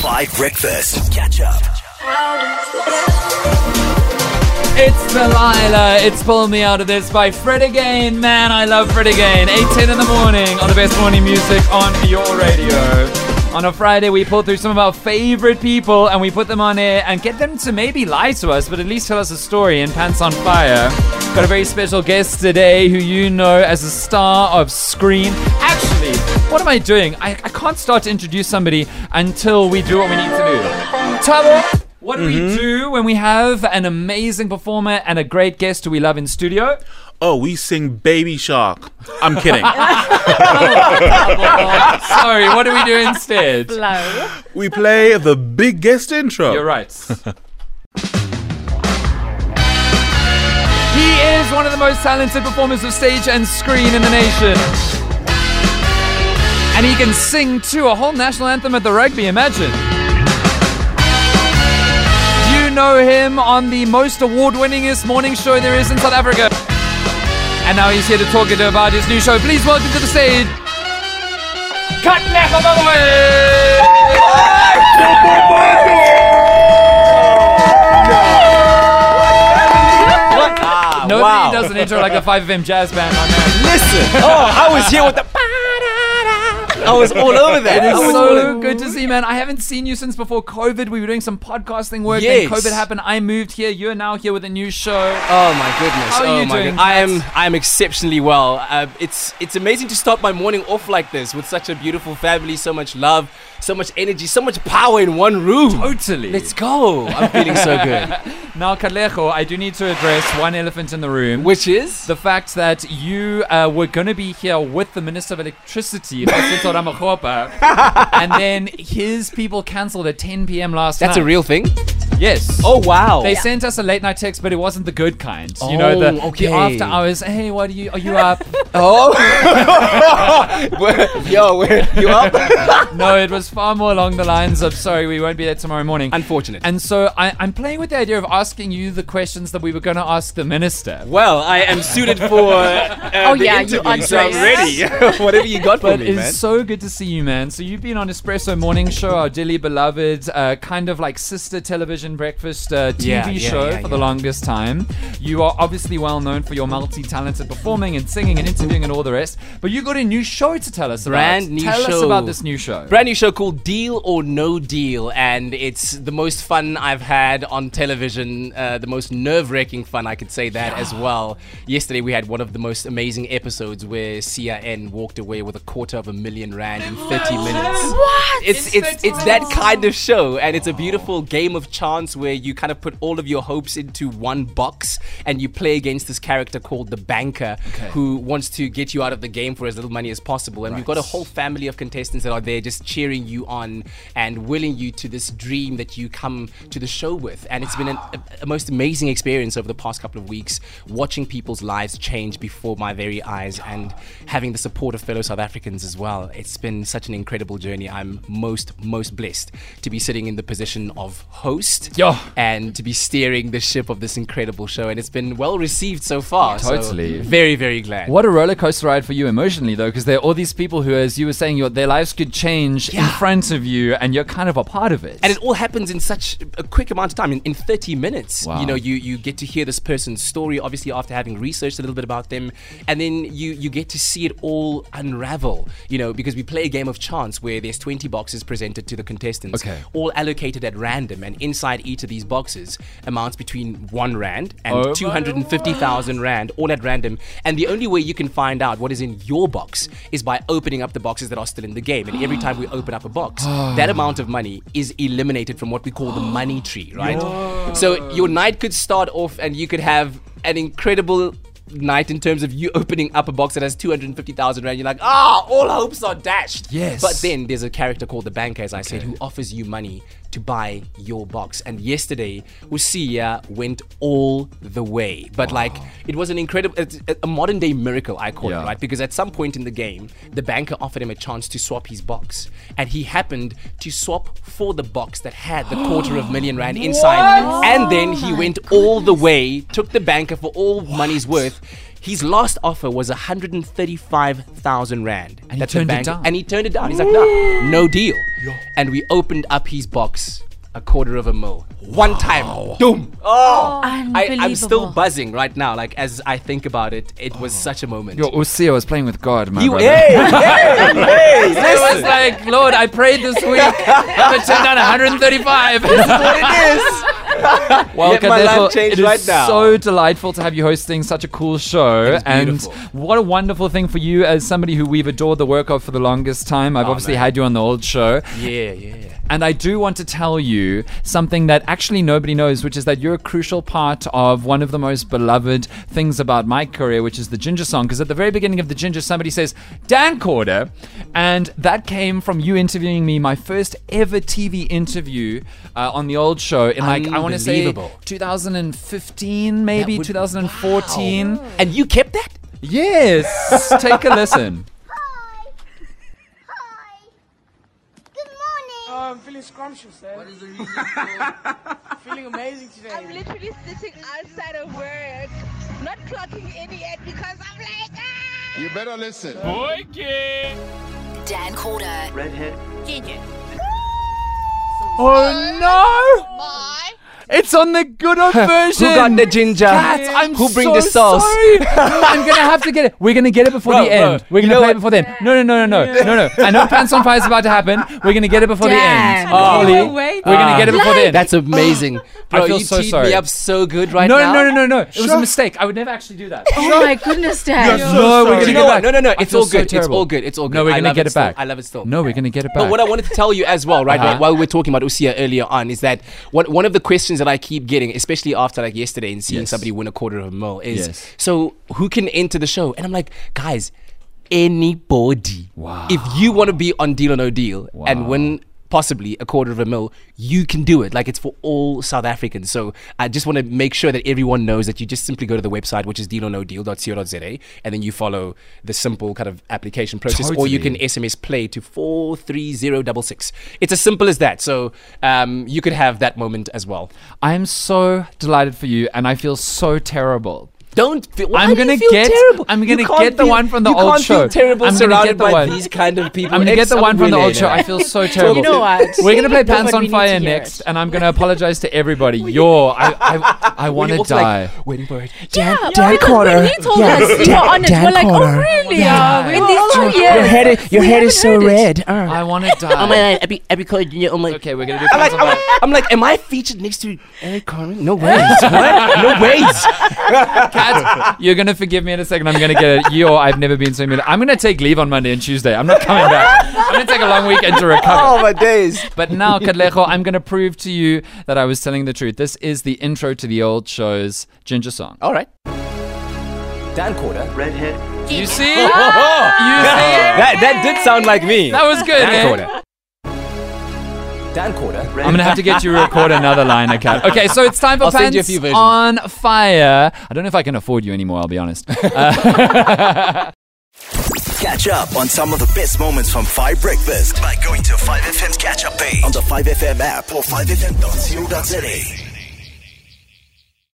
5 Breakfast. Catch up. It's Delilah. It's Pull Me Out of This by Fred Again. Man, I love Fred Again. 8.10 in the morning on the best morning music on your radio. On a Friday, we pull through some of our favorite people and we put them on air and get them to maybe lie to us, but at least tell us a story in Pants on Fire. Got a very special guest today who you know as a star of Screen. Actually, what am I doing? I, I can't start to introduce somebody until we do what we need to do. Tabo, what do we mm-hmm. do when we have an amazing performer and a great guest who we love in studio? Oh, we sing Baby Shark. I'm kidding. Sorry, what do we do instead? Blow. we play the big guest intro. You're right. he is one of the most talented performers of stage and screen in the nation. And he can sing too, a whole national anthem at the rugby, imagine. You know him on the most award winningest morning show there is in South Africa. And now he's here to talk to you about his new show. Please welcome to the stage, Cut Ah, Nobody wow. does an intro like a 5FM jazz band, my man. Listen. Oh, I was here with the. I was all over that. It is I was all so good to see, man. I haven't seen you since before COVID. We were doing some podcasting work. Yes. Then COVID happened. I moved here. You're now here with a new show. Oh my goodness! How are oh you my doing, God. I am. I am exceptionally well. Uh, it's it's amazing to start my morning off like this with such a beautiful family, so much love, so much energy, so much power in one room. Totally. Let's go! I'm feeling so good. now, Katlego, I do need to address one elephant in the room. Which is the fact that you uh, were going to be here with the Minister of Electricity, Kgosientsho Ramokgopa, and then his people cancelled at 10 p.m. last night. that's night. a real thing. Yes. Oh wow! They sent us a late night text, but it wasn't the good kind. you know, Oh, the, okay. the after hours. Hey, what are you? Are you up? oh, Where- yo, where you up? no, it was far more along the lines of sorry, we won't be there tomorrow morning. Unfortunate. And so I, I'm playing with the idea of asking you the questions that we were going to ask the minister. well, I am suited for. Uh, Oh, the yeah, you interview, are so I'm dressed. ready. Whatever you got for But me, it's man. so good to see you, man. So you've been on Expresso Morning Show, our dearly beloved, uh, kind of like sister television breakfast uh, TV Yeah, yeah, show yeah, for the longest time. You are obviously well known for your multi-talented performing and singing and interviewing and all the rest. But you got a new show to tell us Brand about. new tell us about this new show. Brand new show called Deal or No Deal, and it's the most fun I've had on television, uh, the most nerve wracking fun, I could say that as well. Yesterday, we had one of the most amazing episodes where CIN walked away with a quarter of a million rand in 30 minutes. What? It's, In it's, it's that kind of show, and it's a beautiful game of chance where you kind of put all of your hopes into one box and you play against this character called the banker who wants to get you out of the game for as little money as possible. And we've got a whole family of contestants that are there just cheering you on and willing you to this dream that you come to the show with. And it's been an, a, a most amazing experience over the past couple of weeks watching people's lives change before my very eyes and having the support of fellow South Africans as well. It's been such an incredible journey. I'm most, most blessed to be sitting in the position of host Yeah. and to be steering the ship of this incredible show. And it's been well received so far. so Totally. very, very glad. What a roller coaster ride for you emotionally, though, because there are all these people who, as you were saying, your, their lives could change in front of you, and you're kind of a part of it. and it all happens in such a quick amount of time in, in 30 minutes Wow. you know you you get to hear this person's story obviously after having researched a little bit about them and then you you get to see it all unravel you know because we play a game of chance where there's 20 boxes presented to the contestants Okay. all allocated at random and inside each of these boxes amounts between 1 rand and Oh 250,000 rand all at random. And the only way you can find out what is in your box is by opening up the boxes that are still in the game. And every time we open up a box that amount of money is eliminated from what we call the money tree right? So your night could start off and you could have an incredible night in terms of you opening up a box that has 250,000 rand. You're like ah all hopes are dashed. Yes. but then there's a character called the banker as I said who offers you money to buy your box. And yesterday, Usia went all the way. But like, it was an incredible, a- a modern day miracle, I call Yeah. it, right? Because at some point in the game, the banker offered him a chance to swap his box. And he happened to swap for the box that had the quarter of a million rand inside. And then he went all the way, took the banker for all money's worth. His last offer was 135,000 rand. And he That the turned it bank- down. And he turned it down. He's like, no, no deal. And we opened up his box, a quarter of a mil. One time. Doom. Oh, I, I'm still buzzing right now. Like, as I think about it, it was oh. such a moment. Your Usia was playing with God, my You- brother. hey, hey, hey, It was like, Lord, I prayed this week. I'm gonna turn down 135. what it is. Well, Let my life Katlego, change it is right now. so delightful to have you hosting such a cool show. And what a wonderful thing for you as somebody who we've adored the work of for the longest time. I've oh, obviously Oh, man. had you on the old show. Yeah, yeah. And I do want to tell you something that actually nobody knows, which is that you're a crucial part of one of the most beloved things about my career, which is the Ginger song. Because at the very beginning of the Ginger, somebody says, Dan Corder. And that came from you interviewing me, my first ever TV interview uh, on the old show in like, I want to say 2015, maybe would- 2014. And you kept that? Yes. Take a listen. Hi. Hi. Good morning. Oh, I'm feeling scrumptious, eh? What is the Feeling amazing today. I'm literally sitting outside of work, not clocking in yet because I'm like, ah! You better listen. Boykin. Dan Corder. Redhead. Ginger. Oh no! My It's on the good old version. Who got the ginger? Cats, I'm Who bring so the sauce? sorry. I'm gonna have to get it. We're gonna get it before Bro, the bro, end. We're gonna know play it before the end. No, no, no, no, no, no, no. I know Pants on Fire is about to happen. We're gonna get it before the end. Oh. Holly, No way. we're gonna get it before the end. That's amazing. Bro, I feel you so teed sorry. me up so good right no, now. no, no, no, no. No. It was a mistake. I would never actually do that. Oh my goodness, Dan. no, we're gonna You get know it back. No, no, no. It's feel all so good. It's all good. It's all good. No, we're gonna get it still. back. I love it still. No, we're gonna get it back. But what I wanted to tell you as well, right, Uh-huh. while we were talking about Usia earlier on, is that one, one of the questions that I keep getting, especially after like yesterday and seeing Yes. somebody win a quarter of a mil, is Yes. so who can enter the show? And I'm like, guys, anybody. Wow. If you want to be on Deal or No Deal and Wow. win possibly a quarter of a mil, you can do it. Like it's for all South Africans. So I just want to make sure that everyone knows that you just simply go to the website, which is dealornodeal.co.za, and then you follow the simple kind of application process, or you can SMS play to 43066. It's as simple as that. So um, you could have that moment as well. I am so delighted for you, and I feel so terrible. Don't feel. Why I'm do you gonna feel get- Terrible? I'm gonna can't get the feel- one from the you old can't show. Feel terrible I'm gonna get surrounded the by one- these kind of people. I'm gonna get the one from the old show. I feel so terrible. You know what? We're gonna play Pants on Fire next, it. and I'm gonna apologize to everybody. You're, I, I, I want to die. Like, waiting for it. Dan, Dan Corder. When he told us you were on it, we're like, oh really? Yeah. In these two years, head is, your head is so red. Uh. I want to die. Oh my god, Abby, Abby called you. Oh my. Okay, we're gonna do I'm Pants like, on I'm, I'm like, am I featured next to Eric Carmen? No way. No ways. Kat, you're gonna forgive me in a second. I'm gonna get it. Yo, I've never been so humiliated. I'm gonna take leave on Monday and Tuesday. I'm not coming back. I'm gonna take a long weekend to recover. Oh my days. But now, Katlego, I'm going to prove to you that I was telling the truth. This is the intro to the old show's Ginger song. All right. Dan Corder. Redhead. You see? You see? That that did sound like me. That was good, Dan man. Corder. Dan Corder. I'm going to have to get you to record another line, okay? Okay, so it's time for I'll send you a Pants few on Fire. I don't know if I can afford you anymore, I'll be honest. Catch up on some of the best moments from 5 Breakfast by going to 5FM's catch up page on the 5FM app or 5FM.co.za.